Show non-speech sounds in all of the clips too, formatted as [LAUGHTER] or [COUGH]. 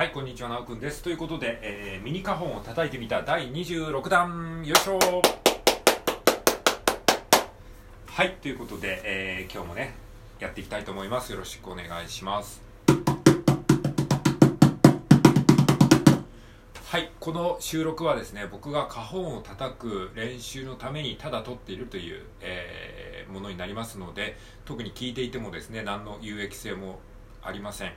はい、こんにちは、なおくんです。ということで、えーミニカホンを叩いてみた第26弾、よいしょはい、ということで、えー今日もね、やっていきたいと思います。よろしくお願いします。はい、この収録はですね、僕がカホンを叩く練習のためにただ撮っているという、えーものになりますので、特に聞いていてもですね、何の有益性もありません。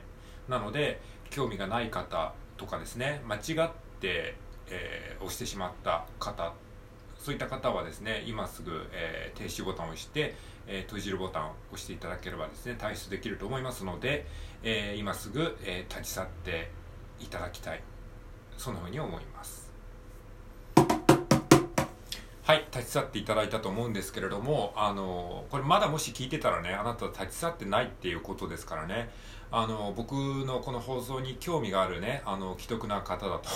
なので、興味がない方とかですね、間違って、えー押してしまった方、そういった方はですね、今すぐ、えー停止ボタンを押して、えー閉じるボタンを押していただければですね、退出できると思いますので、え今すぐ、え立ち去っていただきたい。そのように思います。はい、立ち去っていただいたと思うんですけれども、あの、これまだもし聞いてたらね、あなたは立ち去ってないっていうことですからね、あの、僕のこの放送に興味があるね、あの、既得な方だと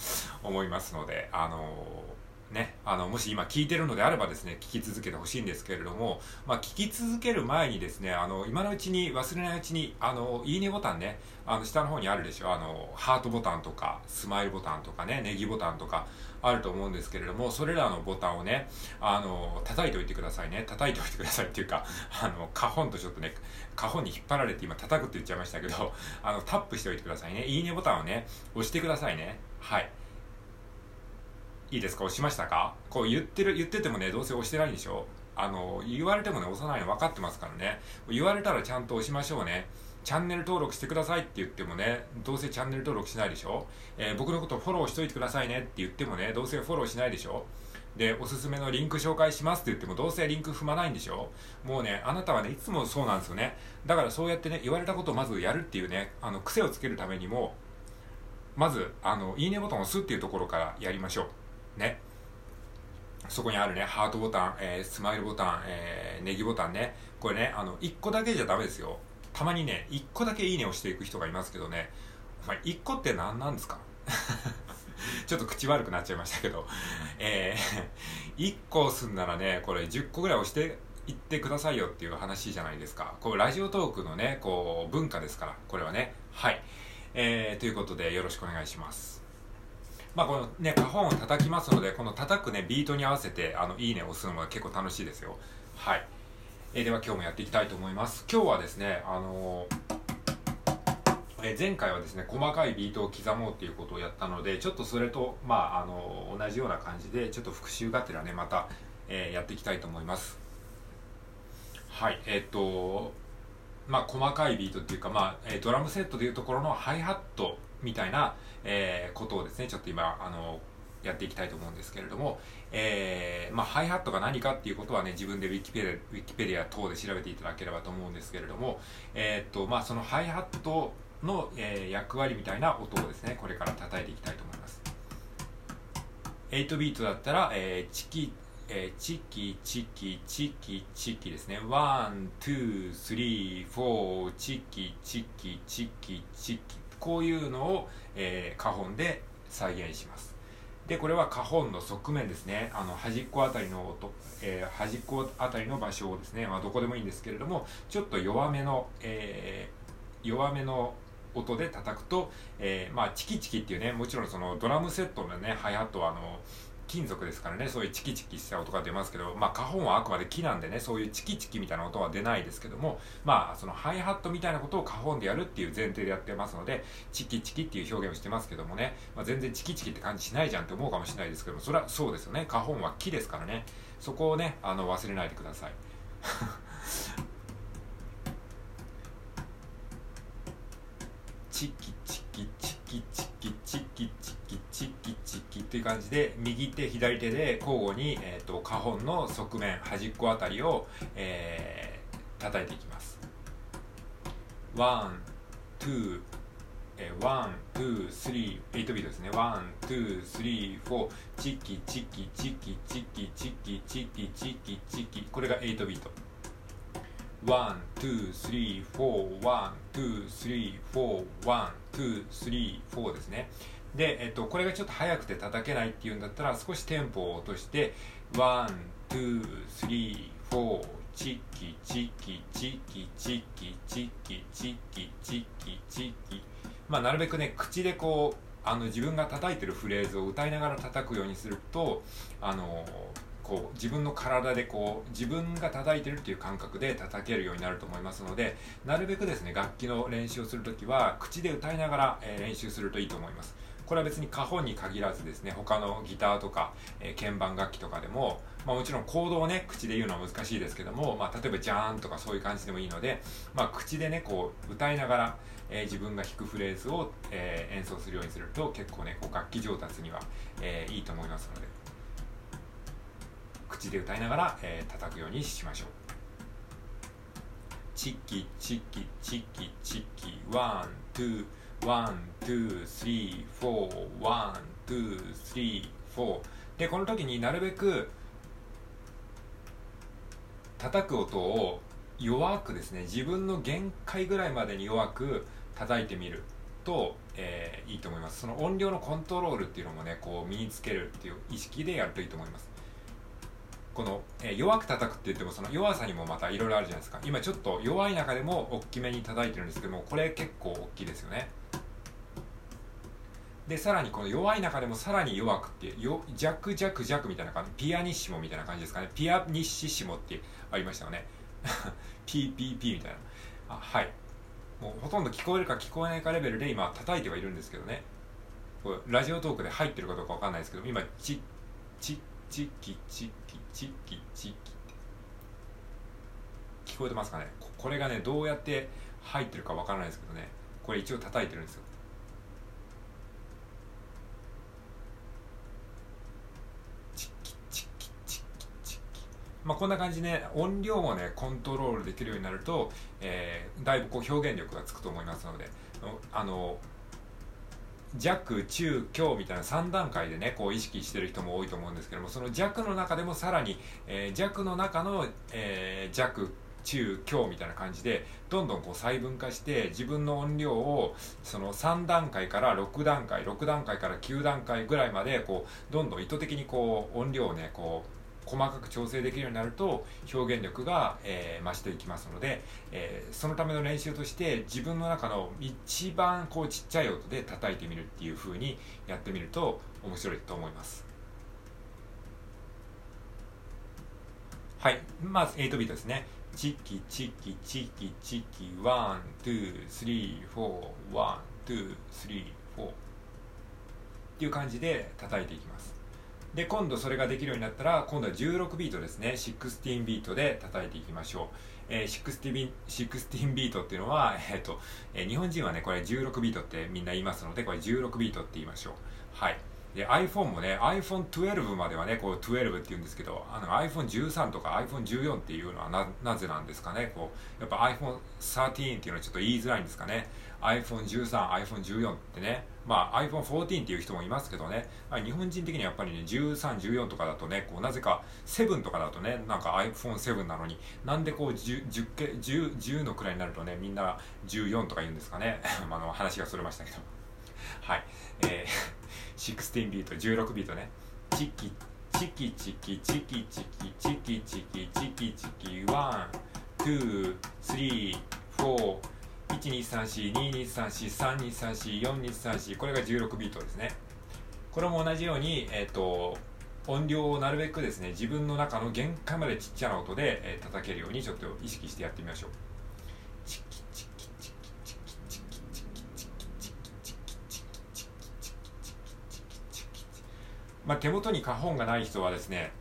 [LAUGHS] 思いますので、あの、ね、あの、もし今聞いてるのであればですね、聞き続けてほしいんですけれども、まあ、聞き続ける前にですね、あの、今のうちに忘れないうちに、あの、いいねボタンね、あの、下の方にあるでしょ、あの、ハートボタンとか、スマイルボタンとかね、ネギボタンとか、あると思うんですけれども、それらのボタンをね、あの、叩いておいてくださいね。叩いておいてくださいっていうか、[LAUGHS] あの、カホンとちょっとね、カホンに引っ張られて今叩くって言っちゃいましたけど、[LAUGHS] あの、タップしておいてくださいね。いいねボタンをね、押してくださいね。はい。いいですか？押しましたか？こう言ってる、言っててもね、どうせ押してないんでしょ？あの、言われてもね、押さないの分かってますからね。言われたらちゃんと押しましょうね。チャンネル登録してくださいって言ってもね、どうせチャンネル登録しないでしょ？えー僕のことフォローしといてくださいねって言ってもね、どうせフォローしないでしょ？で、おすすめのリンク紹介しますって言ってもどうせリンク踏まないんでしょ？もうね、あなたはね、いつもそうなんですよね。だからそうやってね、言われたことをまずやるっていうね、あの、癖をつけるためにも、まず、あの、いいねボタンを押すっていうところからやりましょう。ね。そこにあるね、ハートボタン、えースマイルボタン、えーネギボタンね。これね、あの、1個だけじゃダメですよ。たまにね、1個だけいいねをしていく人がいますけどね、お前1個って何なんですか？[LAUGHS] ちょっと口悪くなっちゃいましたけど、えー、[LAUGHS] 1個押すんならね、これ10個ぐらい押していってくださいよっていう話じゃないですか。これラジオトークのね、こう、文化ですから、これはね。はい。えー、ということでよろしくお願いします。まあこのね、花本を叩きますので、この叩くね、ビートに合わせて、あの、いいねを押すのが結構楽しいですよ。はい。えーでは今日もやっていきたいと思います。今日はですね、あのえ前回はですね、細かいビートを刻もうっていうことをやったので、ちょっとそれと、まあ、あの同じような感じで、ちょっと復習がてらね、また、えーやっていきたいと思います。はい、えーっと、まあ、細かいビートっていうか、まあ、えドラムセットでいうところのハイハットみたいな、えーことをですね、ちょっと今、あのやっていきたいと思うんですけれども、えーまあ、ハイハットが何かっていうことはね、自分でウィキペディアウィキペディア等で調べていただければと思うんですけれども、えーっと、まあ、そのハイハットの、えー役割みたいな音をですね、これから叩いていきたいと思います。8ビートだったら、えーチキ、えーチキ、チキ、チキ、チキですね。 one、two、three、four、チキ、チキ、チキ、チキ。こういうのを、えー、カホンで再現します。で、これはカホンの側面ですね。あの、端っこあたりの音、えー端っこあたりの場所をですね、まあ、どこでもいいんですけれども、ちょっと弱めの、えー弱めの音で叩くと、えーまあ、チキチキっていうね、もちろんそのドラムセットのね、ハイハットはあの、金属ですからね、そういうチキチキした音が出ますけど、まあ、花本はあくまで木なんでね、そういうチキチキみたいな音は出ないですけども、まあ、そのハイハットみたいなことを花本でやるっていう前提でやってますので、チキチキっていう表現をしてますけどもね、まあ、全然チキチキって感じしないじゃんって思うかもしれないですけども、それはそうですよね。花本は木ですからね、そこをね、あの、忘れないでください。っていう感じで右手左手で交互に、えー、とカホンの側面端っこあたりを、えー叩いていきます one、two、えー、 one、two、three、8ビートですね。 one、two、three、four、チキチキチキチキチキチキチキチキ。これが8ビート。 one、two、three、four、one、two、three、four、one、two、three、four ですね。で、えっと、これがちょっと速くて叩けないっていうんだったら、少しテンポを落として、 one、two、three、four、チキチキチキチキチキチキチキチキまあ、なるべくね口でこうあの自分が叩いてるフレーズを歌いながら叩くようにするとあのこう自分の体でこう自分が叩いてるっていう感覚で叩けるようになると思いますのでなるべくですね楽器の練習をするときは口で歌いながら、えー、練習するといいと思います。これは別にカホンに限らずですね他のギターとか、えー、鍵盤楽器とかでも、まあ、もちろんコードをね口で言うのは難しいですけども、まあ、例えばジャーンとかそういう感じでもいいので、まあ、口でねこう歌いながら、えー、自分が弾くフレーズを、えー、演奏するようにすると結構ねこう楽器上達には、えー、いいと思いますので。口で歌いながら、えー、叩くようにしましょう。チキチキチキチキワンツー。one two three four one two three four。でこの時になるべく叩く音を弱くですね自分の限界ぐらいまでに弱く叩いてみると、えー、いいと思います。その音量のコントロールっていうのもねこう身につけるっていう意識でやるといいと思います。この、えー、弱く叩くって言ってもその弱さにもまたいろいろあるじゃないですか。今ちょっと弱い中でも大きめに叩いてるんですけどもこれ結構大きいですよね。でさらにこの弱い中でもさらに弱くってよ弱弱弱みたいな感じピアニッシモみたいな感じですかね。ピアニッシシモってありましたよね。[LAUGHS] PPP みたいな。あはい。もうほとんど聞こえるか聞こえないかレベルで今叩いてはいるんですけどね。ラジオトークで入ってるかどうかわかんないですけど今チッチッチッキチッキチッキチッキって聞こえてますかね？これがねどうやって入ってるかわからないですけどね。これ一応叩いてるんですよ。まあ、こんな感じで、ね、音量もねコントロールできるようになると、えー、だいぶこう表現力がつくと思いますのであの弱中強みたいな3段階でねこう意識してる人も多いと思うんですけどもその弱の中でもさらに、えー、弱の中の、えー、弱中強みたいな感じでどんどんこう細分化して自分の音量をその3段階から6段階6段階から9段階ぐらいまでこうどんどん意図的にこう音量をねこう細かく調整できるようになると表現力が、えー、増していきますので、えー、そのための練習として自分の中の一番こうちっちゃい音で叩いてみるっていう風にやってみると面白いと思います。はい。まず8ビートですね。チキチキチキチキ one、two、three、four、one、two、three、four。っていう感じで叩いていきます。で今度それができるようになったら今度は16ビートですね。16ビートで叩いていきましょう、えー、16, ビ16ビートっていうのは、えーとえー、日本人はねこれ16ビートってみんな言いますのでこれ16ビートって言いましょう。はい。で iPhone もね iPhone12 まではねこう12って言うんですけどあの iPhone13 とか iPhone14 っていうのはななぜなんですかねこうやっぱ iPhone13 っていうのはちょっと言いづらいんですかね iPhone13、iPhone14 ってね、まあ iPhone14 っていう人もいますけどね、まあ、日本人的にはやっぱりね、13、14とかだとね、こうなぜか7とかだとね、なんか iPhone7 なのに、なんでこう 10, 10, 10, 10のくらいになるとね、みんな14とか言うんですかね。[LAUGHS] あの話がそれましたけど。はい。えー、16ビート、16ビートね。チキ、チキチキ、チキチキ、チキチキ、チキチキ、1、2、3、4、1234223432344234これが16ビートですねこれも同じように、えーと、音量をなるべくですね自分の中の限界までちっちゃな音で、え、叩けるようにちょっと意識してやってみましょうまあ、手元に花本がない人はですね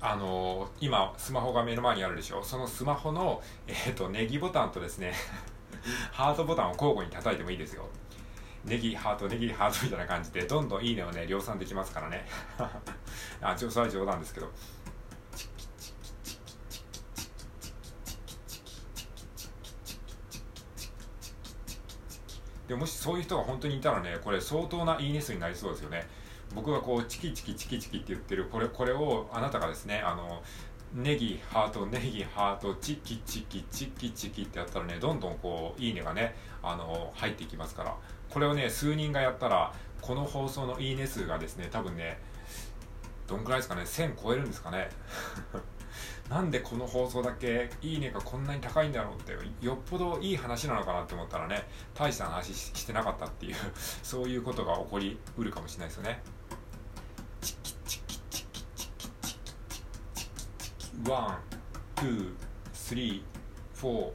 あのー、今スマホが目の前にあるでしょ。そのスマホの、えーとネギボタンとですね [LAUGHS] ハートボタンを交互に叩いてもいいですよ。ネギハートネギハートみたいな感じでどんどんいいねをね量産できますからね。[LAUGHS] あそれは冗談ですけど。でもしそういう人が本当にいたらねこれ相当ないいね数になりそうですよね。僕がこうチキチキチキチキって言ってるこれこれをあなたがですねあのネギハートネギハートチキチキチキチキってやったらねどんどんこういいねがねあの入っていきますから。これをね数人がやったらこの放送のいいね数がですね多分ねどんくらいですかね1000超えるんですかね。[LAUGHS] なんでこの放送だけいいねがこんなに高いんだろうってよっぽどいい話なのかなって思ったらね大した話してなかったっていうそういうことが起こりうるかもしれないですよね。 one、two、three、four。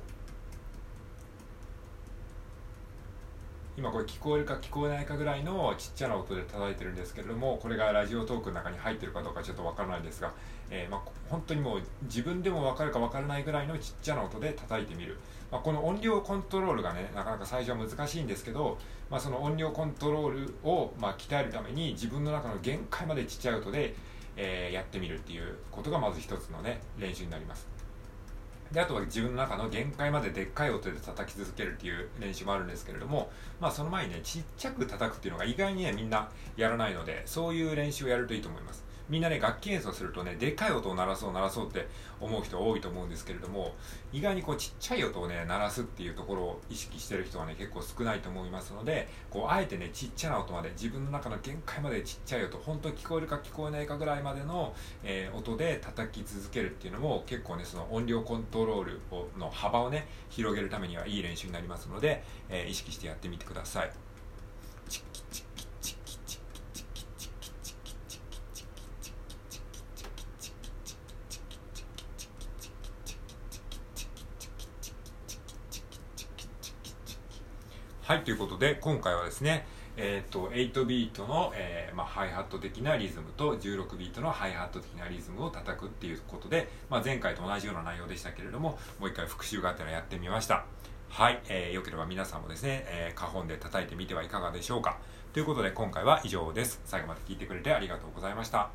今これ聞こえるか聞こえないかぐらいのちっちゃな音で叩いてるんですけれどもこれがラジオトークの中に入ってるかどうかちょっとわからないですが、えー、まあ、本当にもう自分でも分かるか分からないぐらいのちっちゃな音で叩いてみる、まあ、この音量コントロールがねなかなか最初は難しいんですけど、まあ、その音量コントロールをま鍛えるために自分の中の限界までちっちゃい音でえー、やってみるっていうことがまず一つのね練習になります。であとは自分の中の限界まででっかい音で叩き続けるっていう練習もあるんですけれどもまあその前にねちっちゃく叩くっていうのが意外にねみんなやらないのでそういう練習をやるといいと思います。みんなね楽器演奏するとねでかい音を鳴らそう鳴らそうって思う人多いと思うんですけれども意外にこうちっちゃい音をね鳴らすっていうところを意識してる人はね結構少ないと思いますのでこうあえてねちっちゃな音まで自分の中の限界までちっちゃい音本当に聞こえるか聞こえないかぐらいまでの、えー、音で叩き続けるっていうのも結構ねその音量コントロールの幅をね広げるためにはいい練習になりますので、えー、意識してやってみてください。はい、ということで、今回はですね、えっ、ー、と、8ビートの、えー、まあ、ハイハット的なリズムと16ビートのハイハット的なリズムを叩くっていうことで、まあ、前回と同じような内容でしたけれども、もう一回復習があったらやってみました。はい、えー、よければ皆さんもですね、えー、花本で叩いてみてはいかがでしょうか。ということで、今回は以上です。最後まで聞いてくれてありがとうございました。